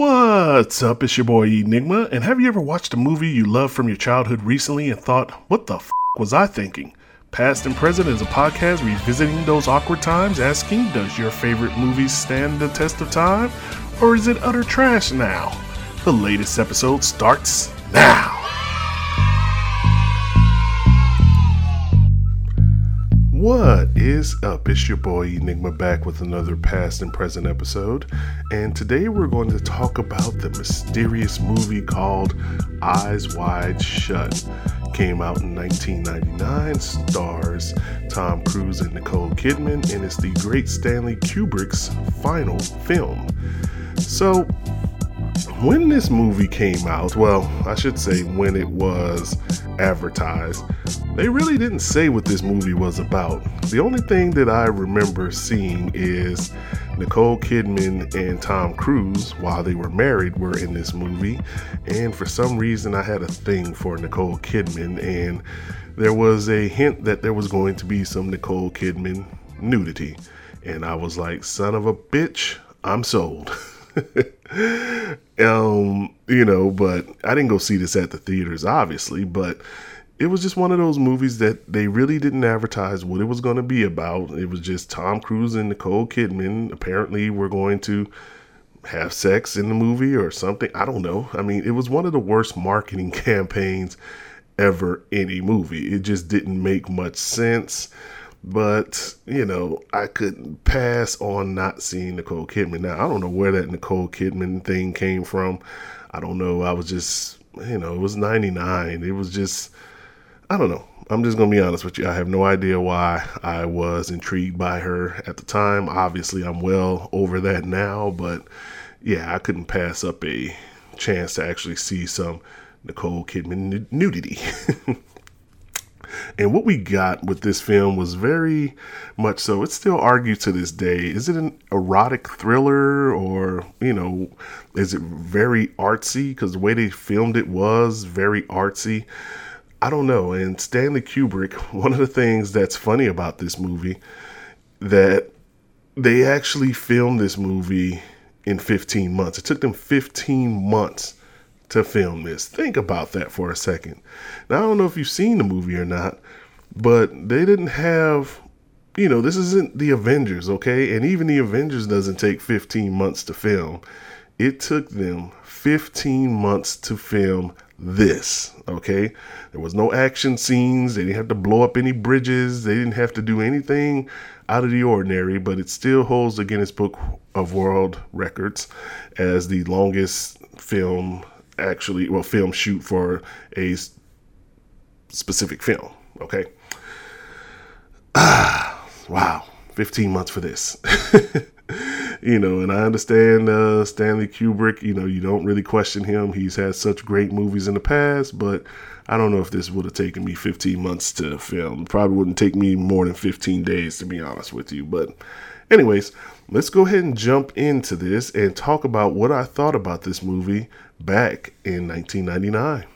What's up? It's your boy Enigma, and have you ever watched a movie you loved from your childhood recently and thought, what the f was I thinking? Past and Present is a podcast revisiting those awkward times, asking, does your favorite movie stand the test of time, or is it utter trash now? The latest episode starts now. What is up? It's your boy Enigma back with another past and present episode. And today we're going to talk about the mysterious movie called Eyes Wide Shut. Came out in 1999, stars Tom Cruise and Nicole Kidman, and it's the great Stanley Kubrick's final film. So, when this movie came out, well, I should say when it was advertised, they really didn't say what this movie was about. The only thing that I remember seeing is Nicole Kidman and Tom Cruise, while they were married, were in this movie. And for some reason, I had a thing for Nicole Kidman, and there was a hint that there was going to be some Nicole Kidman nudity. And I was like, son of a bitch, I'm sold. um, you know, but I didn't go see this at the theaters, obviously, but it was just one of those movies that they really didn't advertise what it was going to be about. It was just Tom Cruise and Nicole Kidman apparently were going to have sex in the movie or something. I don't know. I mean, it was one of the worst marketing campaigns ever in a movie. It just didn't make much sense. But, you know, I couldn't pass on not seeing Nicole Kidman. Now, I don't know where that Nicole Kidman thing came from. I don't know. I was just, you know, it was 99. It was just, I don't know. I'm just to be honest with you. I have no idea why I was intrigued by her at the time. Obviously, I'm well over that now, but yeah, I couldn't pass up a chance to actually see some Nicole Kidman nudity. And what we got with this film was very much so. It's still argued to this day. Is it an erotic thriller or, you know, is it very artsy? Because the way they filmed it was very artsy. I don't know. And Stanley Kubrick, one of the things that's funny about this movie, that they actually filmed this movie in 15 months. It took them 15 months to film this. Think about that for a second. Now, I don't know if you've seen the movie or not, but they didn't have, you know, this isn't the Avengers, okay? And even the Avengers doesn't take 15 months to film. It took them 15 months to film this, okay? There was no action scenes. They didn't have to blow up any bridges. They didn't have to do anything out of the ordinary, but it still holds the Guinness Book of World Records as the longest film actually, well, film shoot for a specific film. Okay. Ah, wow. 15 months for this. you know, and I understand uh, Stanley Kubrick, you know, you don't really question him. He's had such great movies in the past, but I don't know if this would have taken me 15 months to film. Probably wouldn't take me more than 15 days, to be honest with you. But, anyways, let's go ahead and jump into this and talk about what I thought about this movie back in 1999.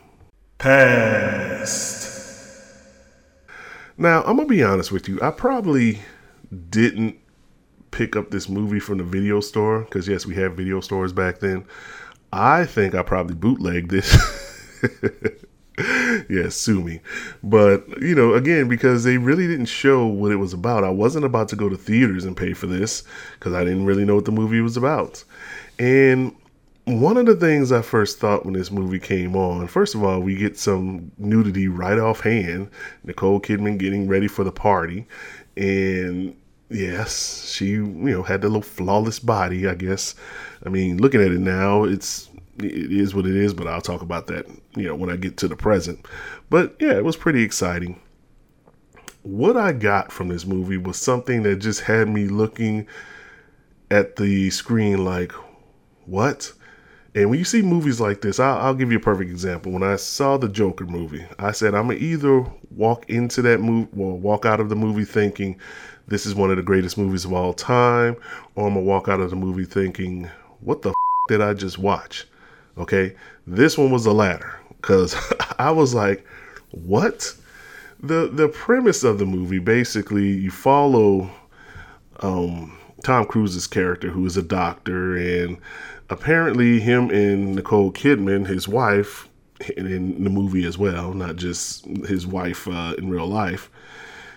Past. Now, I'm going to be honest with you. I probably didn't pick up this movie from the video store because, yes, we had video stores back then. I think I probably bootlegged this. yeah, sue me. But, you know, again, because they really didn't show what it was about. I wasn't about to go to theaters and pay for this because I didn't really know what the movie was about. And one of the things I first thought when this movie came on, first of all, we get some nudity right off hand. Nicole Kidman getting ready for the party. And yes, she, you know, had the little flawless body, I guess. I mean, looking at it now, it's it is what it is, but I'll talk about that, you know, when I get to the present. But yeah, it was pretty exciting. What I got from this movie was something that just had me looking at the screen like, what? And when you see movies like this, I'll, I'll, give you a perfect example. When I saw the Joker movie, I said I'm gonna either walk into that movie, well, walk out of the movie thinking this is one of the greatest movies of all time, or I'm gonna walk out of the movie thinking, what the f- did I just watch? Okay, this one was the latter because I was like, what? The the premise of the movie basically you follow um, Tom Cruise's character, who is a doctor, and apparently him and Nicole Kidman, his wife, in the movie as well, not just his wife uh, in real life.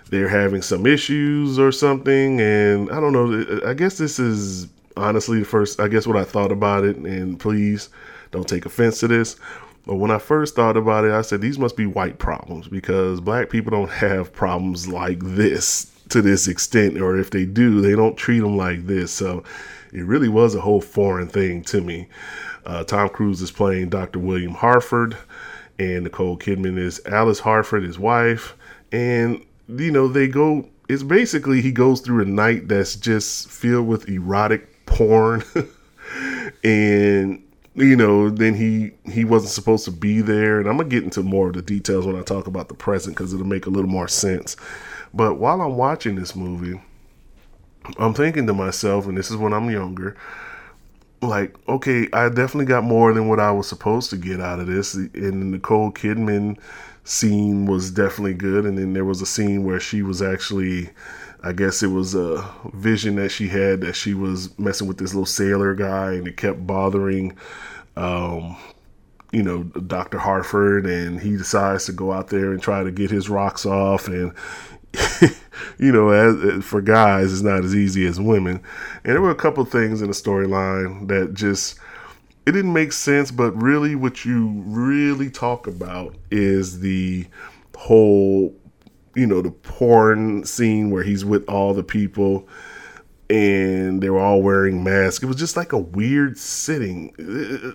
They're having some issues or something, and I don't know. I guess this is honestly the first. I guess what I thought about it, and please don't take offense to this. But when I first thought about it, I said these must be white problems because black people don't have problems like this to this extent, or if they do, they don't treat them like this. So it really was a whole foreign thing to me. Uh, Tom Cruise is playing Dr. William Harford, and Nicole Kidman is Alice Harford, his wife. And, you know, they go, it's basically he goes through a night that's just filled with erotic porn. and, you know, then he he wasn't supposed to be there. And I'm to get into more of the details when I talk about the present because it'll make a little more sense. But while I'm watching this movie, I'm thinking to myself, and this is when I'm younger, like, okay, I definitely got more than what I was supposed to get out of this. And the Nicole Kidman scene was definitely good. And then there was a scene where she was actually, I guess it was a vision that she had that she was messing with this little sailor guy and it kept bothering, um, you know, Dr. Harford. And he decides to go out there and try to get his rocks off. And you know, as, for guys, it's not as easy as women. And there were a couple things in the storyline that just it didn't make sense. But really, what you really talk about is the whole, you know, the porn scene where he's with all the people and they were all wearing masks. It was just like a weird sitting.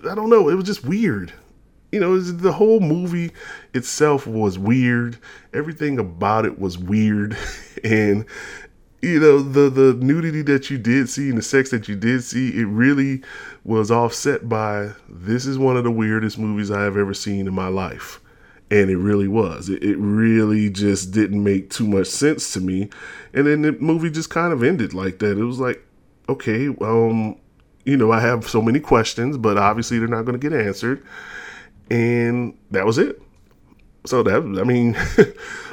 I don't know. It was just weird you know, the whole movie itself was weird. Everything about it was weird, and you know the the nudity that you did see and the sex that you did see, it really was offset by this is one of the weirdest movies I have ever seen in my life, and it really was. It, it really just didn't make too much sense to me, and then the movie just kind of ended like that. It was like, okay, um, you know, I have so many questions, but obviously they're not going to get answered and that was it. So that I mean,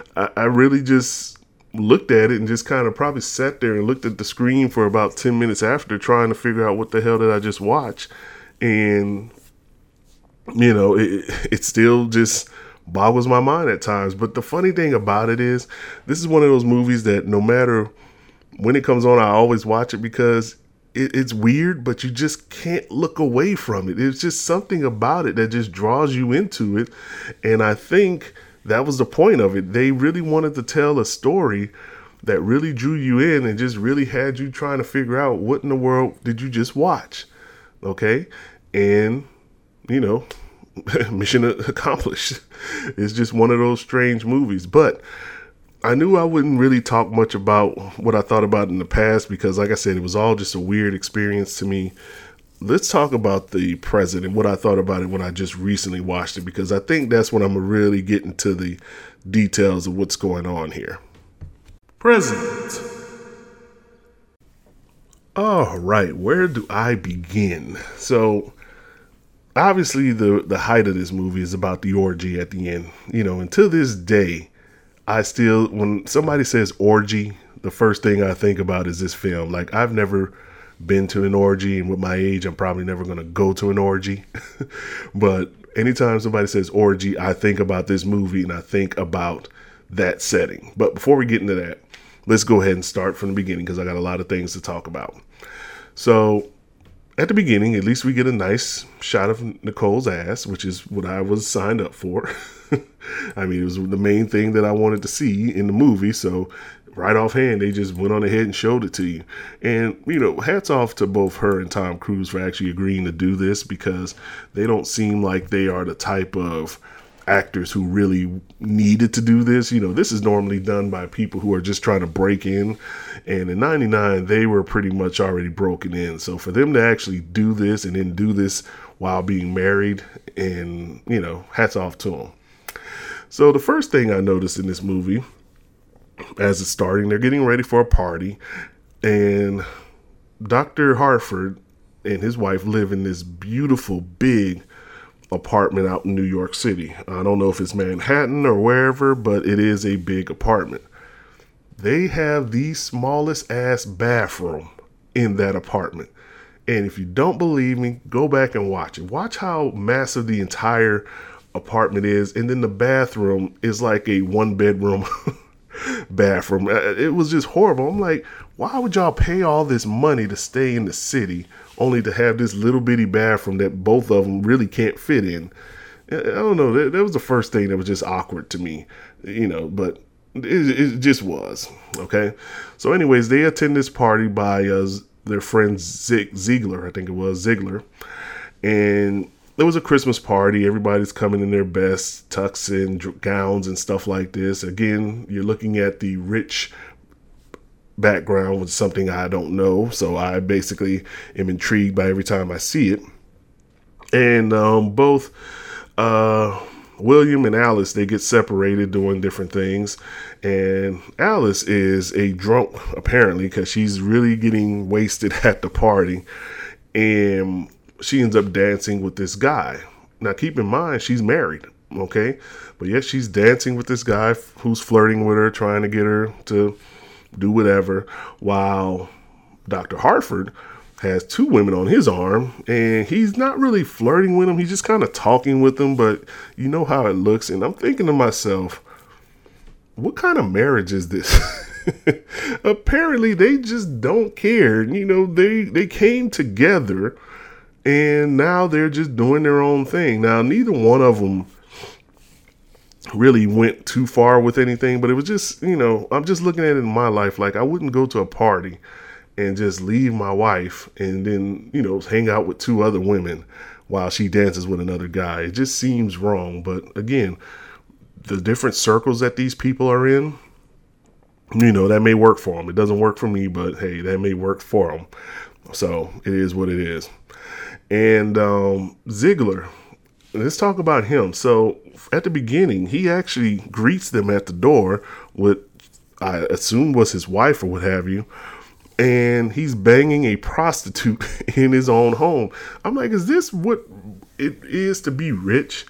I, I really just looked at it and just kind of probably sat there and looked at the screen for about 10 minutes after trying to figure out what the hell did I just watch. And, you know, it, it still just boggles my mind at times. But the funny thing about it is, this is one of those movies that no matter when it comes on, I always watch it because it, it's weird, but you just can't look away from it. It's just something about it that just draws you into it. And I think that was the point of it. They really wanted to tell a story that really drew you in and just really had you trying to figure out what in the world did you just watch. Okay. And, you know, mission accomplished. It's just one of those strange movies. But I knew I wouldn't really talk much about what I thought about in the past because, like I said, it was all just a weird experience to me. Let's talk about the present and what I thought about it when I just recently watched it because I think that's when I'm really getting to the details of what's going on here. Present. All right, where do I begin? So, obviously, the the height of this movie is about the orgy at the end. You know, until this day, I still, when somebody says orgy, the first thing I think about is this film. Like, I've never been to an orgy, and with my age, I'm probably never going to go to an orgy. but anytime somebody says orgy, I think about this movie and I think about that setting. But before we get into that, let's go ahead and start from the beginning because I got a lot of things to talk about. So, at the beginning, at least we get a nice shot of Nicole's ass, which is what I was signed up for. I mean, it was the main thing that I wanted to see in the movie. So, right offhand, they just went on ahead and showed it to you. And, you know, hats off to both her and Tom Cruise for actually agreeing to do this because they don't seem like they are the type of actors who really needed to do this. You know, this is normally done by people who are just trying to break in. And in 99, they were pretty much already broken in. So for them to actually do this and then do this while being married, and, you know, hats off to them. So the first thing I noticed in this movie, as it's starting, they're getting ready for a party, and Dr. Harford and his wife live in this beautiful big apartment out in New York City. I don't know if it's Manhattan or wherever, but it is a big apartment. They have the smallest ass bathroom in that apartment. And if you don't believe me, go back and watch it. Watch how massive the entire apartment is. And then the bathroom is like a one bedroom bathroom. Uh, it was just horrible. I'm like, why would y'all pay all this money to stay in the city only to have this little bitty bathroom that both of them really can't fit in? I don't know. That, that was the first thing that was just awkward to me, you know, but it, it just was. Okay. So, anyways, they attend this party by uh, their friend Zig Ziegler, I think it was Ziegler. And it was a Christmas party. Everybody's coming in their best tux and gowns and stuff like this. Again, you're looking at the rich background with something I don't know. So I basically am intrigued by every time I see it. And um, both uh, William and Alice they get separated doing different things, and Alice is a drunk apparently because she's really getting wasted at the party, and she ends up dancing with this guy. Now keep in mind she's married, okay, but yet she's dancing with this guy who's flirting with her, trying to get her to do whatever, while Dr. Harford has two women on his arm and he's not really flirting with them. He's just kind of talking with them, but you know how it looks. And I'm thinking to myself, what kind of marriage is this? Apparently they just don't care. You know, they they came together and now they're just doing their own thing. Now, neither one of them really went too far with anything, but it was just, you know, I'm just looking at it in my life like I wouldn't go to a party and just leave my wife and then, you know, hang out with two other women while she dances with another guy. It just seems wrong. But again, the different circles that these people are in, you know, that may work for them. It doesn't work for me, but hey, that may work for them. So it is what it is. And um, Ziegler, let's talk about him. So at the beginning, he actually greets them at the door with, I assume was his wife or what have you and he's banging a prostitute in his own home. I'm like, is this what it is to be rich?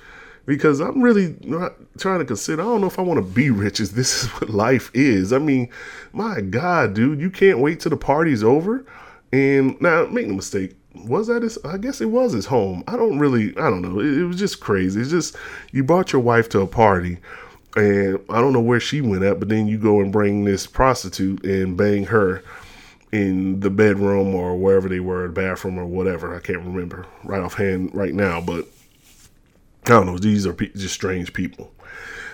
Because I'm really not trying to consider. I don't know if I want to be rich. Is this is what life is? I mean, my God, dude, you can't wait till the party's over. And now, make no mistake, was that his? I guess it was his home. I don't really. I don't know. It, it was just crazy. It's just you brought your wife to a party and I don't know where she went at, but then you go and bring this prostitute and bang her in the bedroom or wherever they were, the bathroom or whatever. I can't remember right offhand right now, but I don't know. These are pe- just strange people.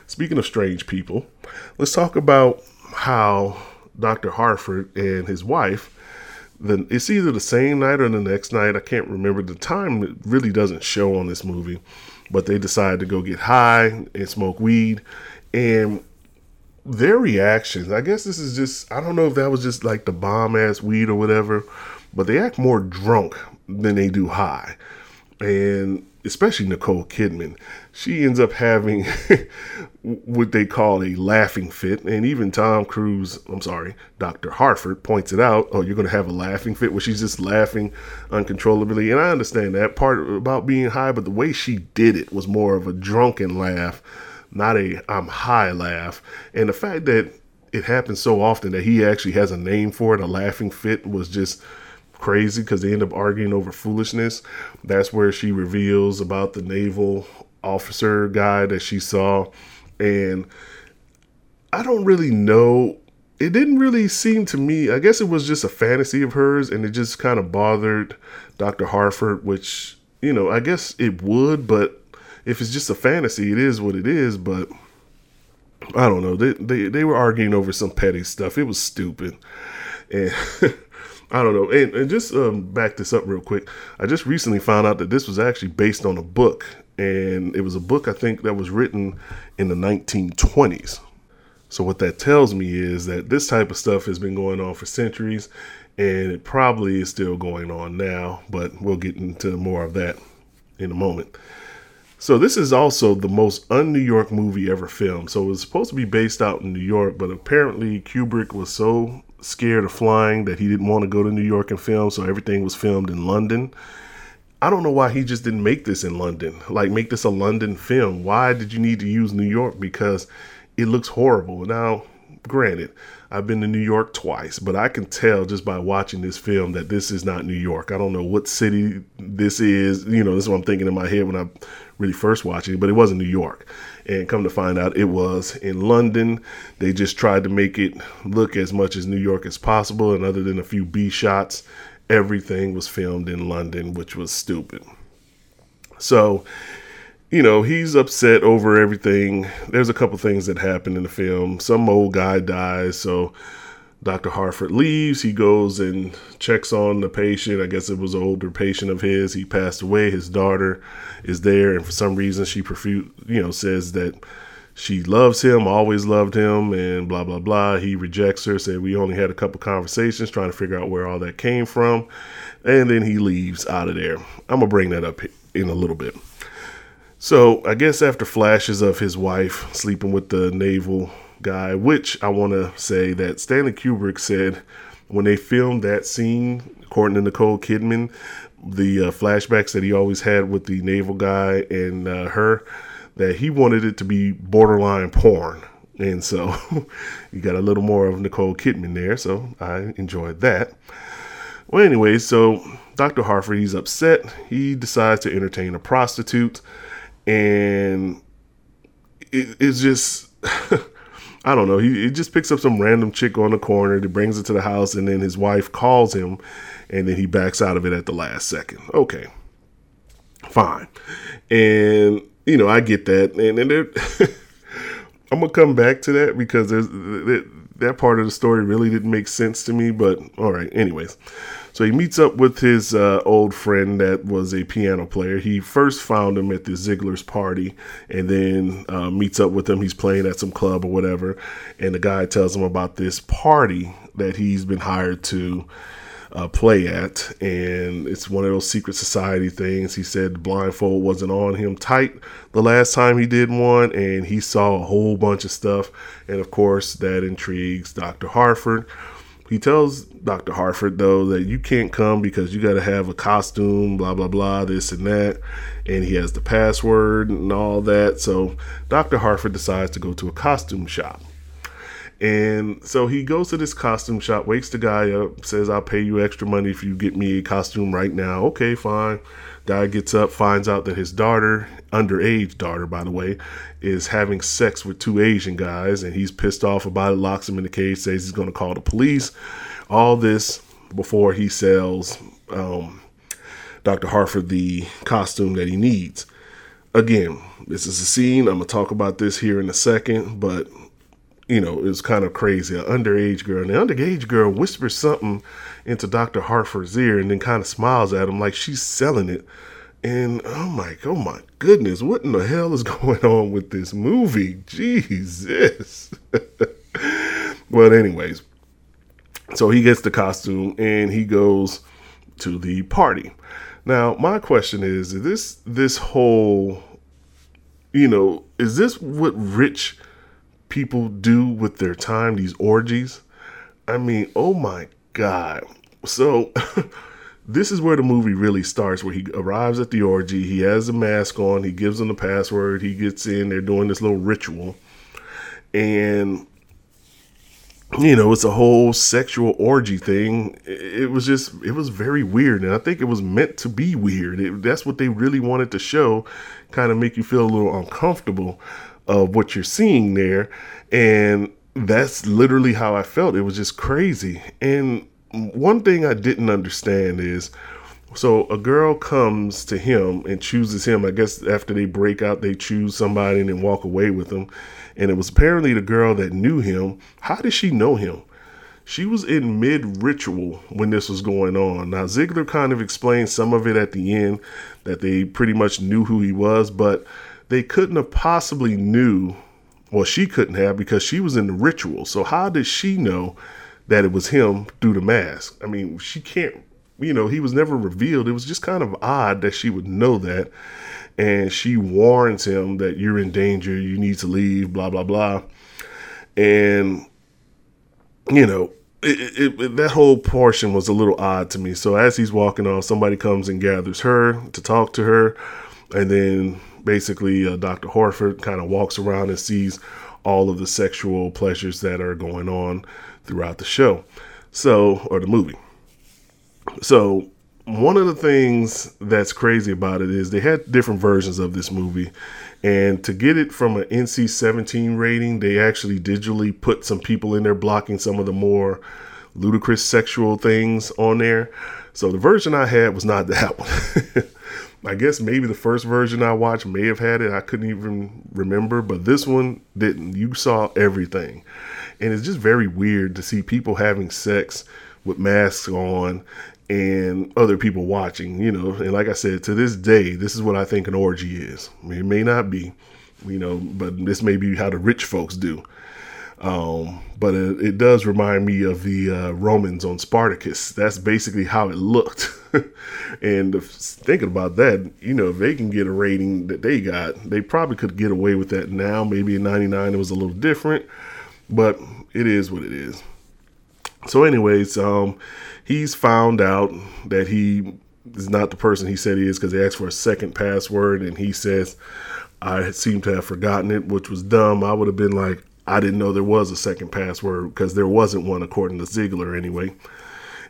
Speaking of strange people, let's talk about how Dr. Harford and his wife. Then it's either the same night or the next night. I can't remember the time. It really doesn't show on this movie, but they decide to go get high and smoke weed. And their reactions, I guess this is just, I don't know if that was just like the bomb ass weed or whatever, but they act more drunk than they do high. And especially Nicole Kidman, she ends up having what they call a laughing fit. And even Tom Cruise, I'm sorry, Dr. Harford points it out. Oh, you're going to have a laughing fit where she's just laughing uncontrollably. And I understand that part about being high, but the way she did it was more of a drunken laugh not a I'm high laugh. And the fact that it happens so often that he actually has a name for it, a laughing fit, was just crazy because they end up arguing over foolishness. That's where she reveals about the naval officer guy that she saw. And I don't really know. It didn't really seem to me, I guess it was just a fantasy of hers and it just kind of bothered Dr. Harford, which, you know, I guess it would, but if it's just a fantasy, it is what it is. But I don't know. They they, they were arguing over some petty stuff. It was stupid, and I don't know. And, and just um, back this up real quick. I just recently found out that this was actually based on a book, and it was a book I think that was written in the 1920s. So what that tells me is that this type of stuff has been going on for centuries, and it probably is still going on now. But we'll get into more of that in a moment. So this is also the most un-New York movie ever filmed. So it was supposed to be based out in New York, but apparently Kubrick was so scared of flying that he didn't want to go to New York and film, so everything was filmed in London. I don't know why he just didn't make this in London. Like make this a London film. Why did you need to use New York? Because it looks horrible. Now, granted, I've been to New York twice, but I can tell just by watching this film that this is not New York. I don't know what city this is. You know, this is what I'm thinking in my head when I really first watching it, but it wasn't New York. And come to find out, it was in London. They just tried to make it look as much as New York as possible. And other than a few B shots, everything was filmed in London, which was stupid. So, you know, he's upset over everything. There's a couple things that happen in the film. Some old guy dies, so Dr. Harford leaves. He goes and checks on the patient. I guess it was an older patient of his. He passed away. His daughter is there, and for some reason, she perfu- you know says that she loves him, always loved him, and blah blah blah. He rejects her. Said we only had a couple conversations trying to figure out where all that came from, and then he leaves out of there. I'm gonna bring that up in a little bit. So I guess after flashes of his wife sleeping with the naval guy, which I want to say that Stanley Kubrick said when they filmed that scene, according to Nicole Kidman, the uh, flashbacks that he always had with the naval guy and uh, her, that he wanted it to be borderline porn. And so you got a little more of Nicole Kidman there. So I enjoyed that. Well, anyway, so Dr. Harford, he's upset. He decides to entertain a prostitute. And it, it's just. I don't know. He, he, just picks up some random chick on the corner, He brings it to the house, and then his wife calls him, and then he backs out of it at the last second. Okay, fine. And you know, I get that, and then I'm gonna come back to that because there's that, that part of the story really didn't make sense to me. But all right, anyways. So he meets up with his uh, old friend that was a piano player. He first found him at the Ziegler's party and then uh, meets up with him. He's playing at some club or whatever. And the guy tells him about this party that he's been hired to uh, play at. And it's one of those secret society things. He said the blindfold wasn't on him tight the last time he did one. And he saw a whole bunch of stuff. And of course, that intrigues Dr. Harford he tells Dr. Harford, though, that you can't come because you got to have a costume, blah, blah, blah, this and that. And he has the password and all that. So Dr. Harford decides to go to a costume shop. And so he goes to this costume shop, wakes the guy up, says, I'll pay you extra money if you get me a costume right now. Okay, fine. Guy gets up, finds out that his daughter, underage daughter, by the way, is having sex with two Asian guys, and he's pissed off about it, locks him in the cage, says he's going to call the police. All this before he sells um, Dr. Harford the costume that he needs. Again, this is a scene. I'm going to talk about this here in a second, but you know, it's kind of crazy. An underage girl, and the underage girl whispers something into Dr. Harford's ear and then kind of smiles at him like she's selling it. And oh my, oh my goodness, what in the hell is going on with this movie? Jesus. well, anyways, so he gets the costume and he goes to the party. Now, my question is, is this this whole, you know, is this what rich people do with their time, these orgies. I mean, oh my God. So, this is where the movie really starts, where he arrives at the orgy. He has a mask on, he gives them the password, he gets in, they're doing this little ritual. And, you know, it's a whole sexual orgy thing. It was just, it was very weird. And I think it was meant to be weird. It, that's what they really wanted to show, kind of make you feel a little uncomfortable of what you're seeing there. And that's literally how I felt. It was just crazy. And one thing I didn't understand is so a girl comes to him and chooses him. I guess after they break out, they choose somebody and then walk away with them. And it was apparently the girl that knew him. How did she know him? She was in mid ritual when this was going on. Now, Ziegler kind of explained some of it at the end that they pretty much knew who he was, but they couldn't have possibly knew well she couldn't have because she was in the ritual. So how did she know that it was him through the mask? I mean she can't you know he was never revealed. It was just kind of odd that she would know that. And she warns him that you're in danger you need to leave blah blah blah. And you know it, it, it, that whole portion was a little odd to me. So as he's walking off somebody comes and gathers her to talk to her. And then basically uh, Dr. Harford kind of walks around and sees all of the sexual pleasures that are going on throughout the show. So, or the movie. So, one of the things that's crazy about it is they had different versions of this movie. And to get it from an NC 17 rating, they actually digitally put some people in there blocking some of the more ludicrous sexual things on there. So the version I had was not that one. I guess maybe the first version I watched may have had it. I couldn't even remember, but this one didn't. You saw everything. And it's just very weird to see people having sex with masks on and other people watching, you know. And like I said, to this day, this is what I think an orgy is. It may not be, you know, but this may be how the rich folks do. Um, but it, it, does remind me of the uh, Romans on Spartacus. That's basically how it looked. and thinking about that, you know, if they can get a rating that they got, they probably could get away with that now. Maybe in 99 it was a little different, but it is what it is. So, anyways, um, he's found out that he is not the person he said he is because they asked for a second password and he says, I seem to have forgotten it, which was dumb. I would have been like, I didn't know there was a second password because there wasn't one according to Ziegler anyway.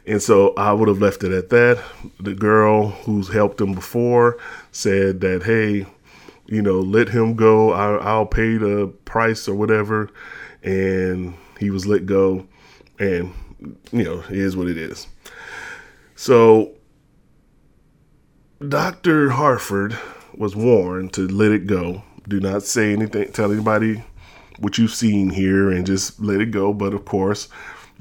And so I would have left it at that. The girl who's helped him before said that, hey, you know, let him go. I, will pay the price or whatever. And he was let go. And, you know, it is what it is. So Dr. Harford was warned to let it go. Do not say anything, tell anybody what you've seen here and just let it go. But of course,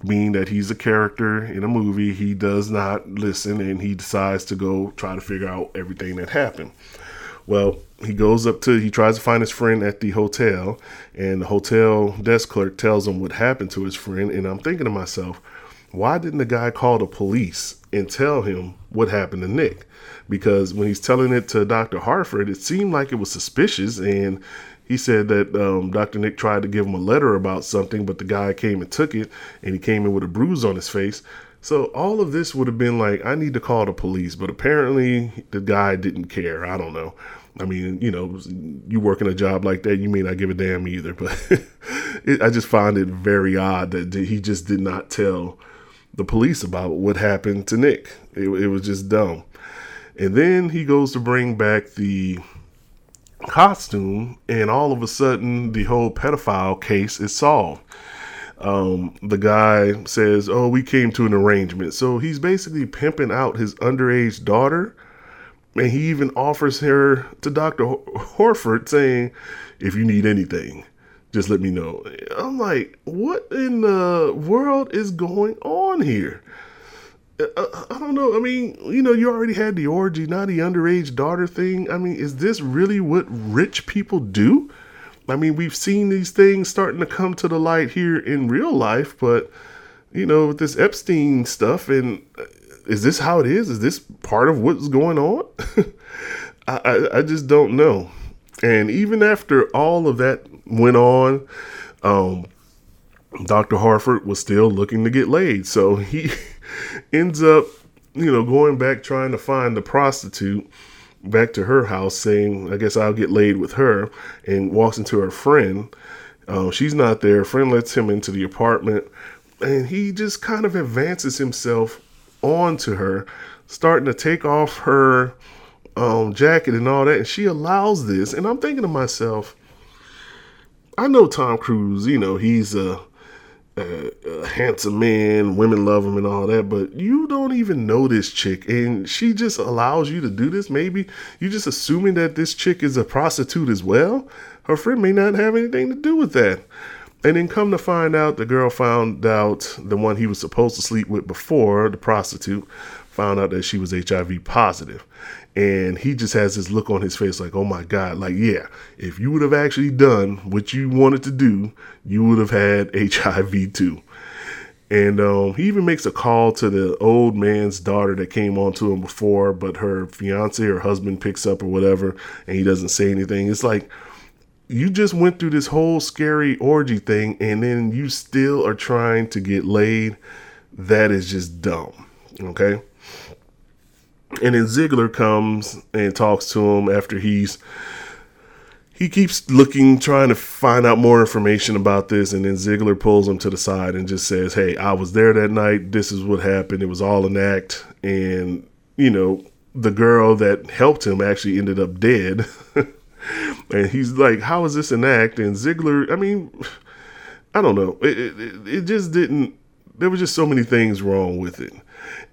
being that he's a character in a movie, he does not listen and he decides to go try to figure out everything that happened. Well, he goes up to, he tries to find his friend at the hotel, and the hotel desk clerk tells him what happened to his friend. And I'm thinking to myself, why didn't the guy call the police and tell him what happened to Nick? Because when he's telling it to Dr. Harford, it seemed like it was suspicious and he said that um, Dr. Nick tried to give him a letter about something, but the guy came and took it, and he came in with a bruise on his face. So all of this would have been like, I need to call the police, but apparently the guy didn't care. I don't know. I mean, you know, you work in a job like that, you may not give a damn either. But it, I just find it very odd that he just did not tell the police about what happened to Nick. It, it was just dumb. And then he goes to bring back the costume, and all of a sudden, the whole pedophile case is solved. Um, the guy says, Oh, we came to an arrangement. So he's basically pimping out his underage daughter. And he even offers her to Dr. Harford, saying, If you need anything, just let me know. I'm like, What in the world is going on here? I don't know. I mean, you know, you already had the orgy, not the underage daughter thing. I mean, is this really what rich people do? I mean, we've seen these things starting to come to the light here in real life, but you know, with this Epstein stuff, and uh, is this how it is? Is this part of what's going on? I, I, I just don't know. And even after all of that went on, um, Dr. Harford was still looking to get laid, so he ends up, you know, going back trying to find the prostitute back to her house, saying, I guess I'll get laid with her, and walks into her friend. Uh, she's not there. Friend lets him into the apartment, and he just kind of advances himself onto her, starting to take off her um, jacket and all that. And she allows this. And I'm thinking to myself, I know Tom Cruise, you know, he's a a, a handsome man, women love him and all that, but you don't even know this chick, and she just allows you to do this. Maybe you're just assuming that this chick is a prostitute as well. Her friend may not have anything to do with that. And then come to find out, the girl found out the one he was supposed to sleep with before, the prostitute, found out that she was HIV positive. And he just has this look on his face like, oh my God, like, yeah, if you would have actually done what you wanted to do, you would have had HIV too. And um, he even makes a call to the old man's daughter that came on to him before, but her fiance or husband picks up or whatever, and he doesn't say anything. It's like, you just went through this whole scary orgy thing, and then you still are trying to get laid. That is just dumb. Okay. And then Ziegler comes and talks to him after he's he keeps looking, trying to find out more information about this, and then Ziegler pulls him to the side and just says, "Hey, I was there that night. This is what happened. It was all an act." And you know, the girl that helped him actually ended up dead. and he's like, "How is this an act?" And Ziegler, I mean, I don't know. It, it, it just didn't. There were just so many things wrong with it,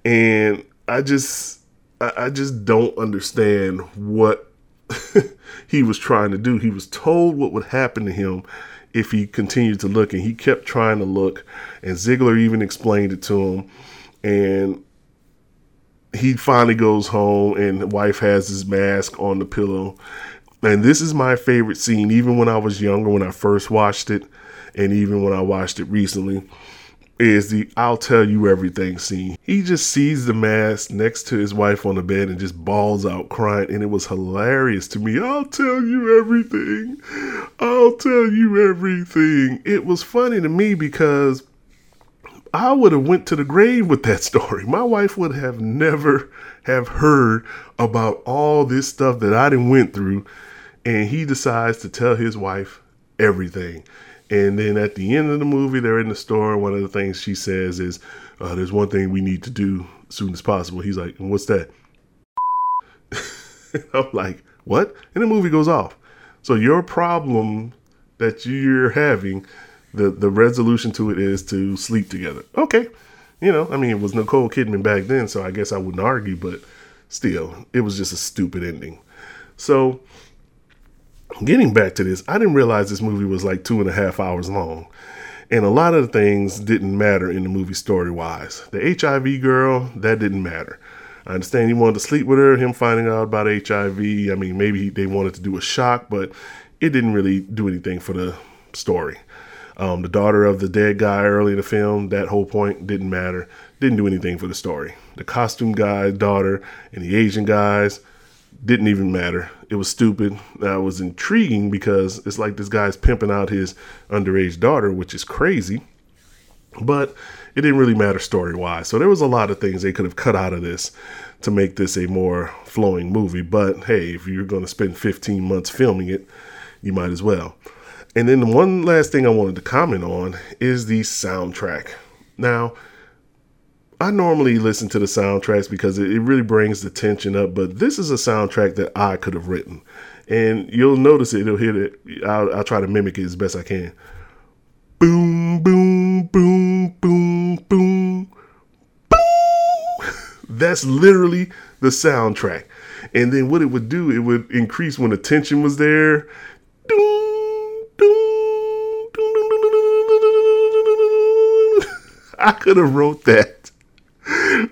and I just, I, I just don't understand what he was trying to do. He was told what would happen to him if he continued to look, and he kept trying to look. And Ziegler even explained it to him, and he finally goes home, and wife has his mask on the pillow. And this is my favorite scene, even when I was younger, when I first watched it, and even when I watched it recently is the I'll tell you everything scene. He just sees the mask next to his wife on the bed and just bawls out crying and it was hilarious to me. I'll tell you everything. I'll tell you everything. It was funny to me because I would have went to the grave with that story. My wife would have never have heard about all this stuff that I didn't went through and he decides to tell his wife everything. And then at the end of the movie, they're in the store. One of the things she says is, uh, "There's one thing we need to do as soon as possible." He's like, "What's that?" I'm like, "What?" And the movie goes off. So your problem that you're having, the the resolution to it is to sleep together. Okay, you know, I mean, it was Nicole Kidman back then, so I guess I wouldn't argue, but still, it was just a stupid ending. So getting back to this, I didn't realize this movie was like two and a half hours long. And a lot of the things didn't matter in the movie story wise. The HIV girl, that didn't matter. I understand he wanted to sleep with her, him finding out about HIV. I mean, maybe they wanted to do a shock, but it didn't really do anything for the story. Um, the daughter of the dead guy early in the film, that whole point didn't matter. Didn't do anything for the story. The costume guy's daughter and the Asian guys, didn't even matter. It was stupid. That was intriguing because it's like this guy's pimping out his underage daughter, which is crazy. But it didn't really matter story wise. So there was a lot of things they could have cut out of this to make this a more flowing movie. But hey, if you're going to spend 15 months filming it, you might as well. And then the one last thing I wanted to comment on is the soundtrack. Now, I normally listen to the soundtracks because it, really brings the tension up, but this is a soundtrack that I could have written. And you'll notice it, it'll hit it. I'll, I'll try to mimic it as best I can. Boom, boom, boom, boom, boom, boom. That's literally the soundtrack. And then what it would do, it would increase when the tension was there. I could have wrote that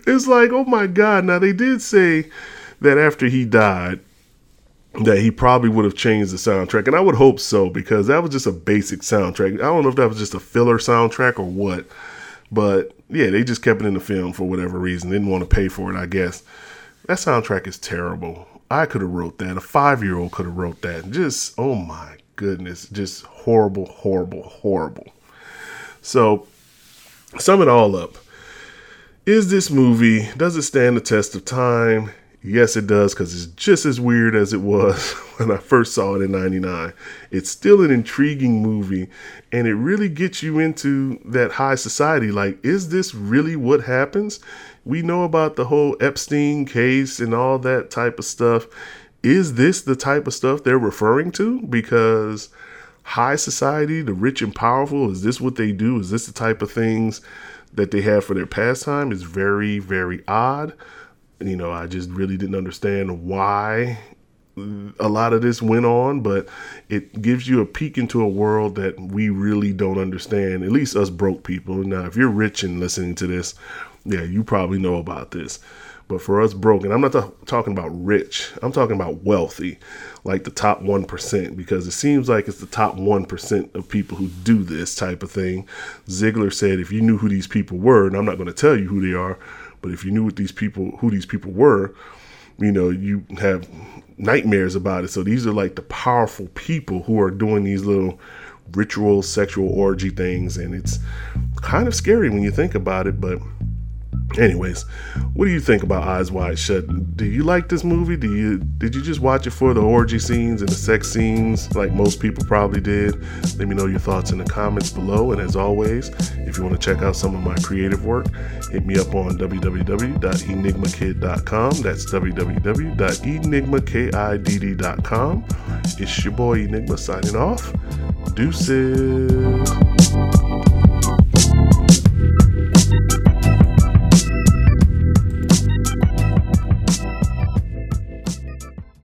it's like, oh my God. Now, they did say that after he died, that he probably would have changed the soundtrack. And I would hope so because that was just a basic soundtrack. I don't know if that was just a filler soundtrack or what. But yeah, they just kept it in the film for whatever reason. They didn't want to pay for it, I guess. That soundtrack is terrible. I could have wrote that. A five year old could have wrote that. Just oh my goodness, just horrible, horrible, horrible. So sum it all up. Is this movie, does it stand the test of time? Yes, it does, because it's just as weird as it was when I first saw it in 99. It's still an intriguing movie, and it really gets you into that high society. Like, is this really what happens? We know about the whole Epstein case and all that type of stuff. Is this the type of stuff they're referring to? Because high society, the rich and powerful, is this what they do? Is this the type of things that they have for their pastime is very, very odd. You know, I just really didn't understand why a lot of this went on, but it gives you a peek into a world that we really don't understand, at least us broke people. Now, if you're rich and listening to this, yeah, you probably know about this. But for us broken, I'm not talking about rich, I'm talking about wealthy, like the top 1%, because it seems like it's the top 1% of people who do this type of thing. Ziegler said if you knew who these people were, and I'm not going to tell you who they are, but if you knew what these people who these people were, you know, you have nightmares about it. So these are like the powerful people who are doing these little ritual sexual orgy things and it's kind of scary when you think about it, but Anyways, what do you think about Eyes Wide Shut? Do you like this movie? Do you did you just watch it for the orgy scenes and the sex scenes like most people probably did? Let me know your thoughts in the comments below. And as always, if you want to check out some of my creative work, hit me up on www.enigmakid.com. That's www.enigmakidd.com. It's your boy Enigma signing off. Deuces.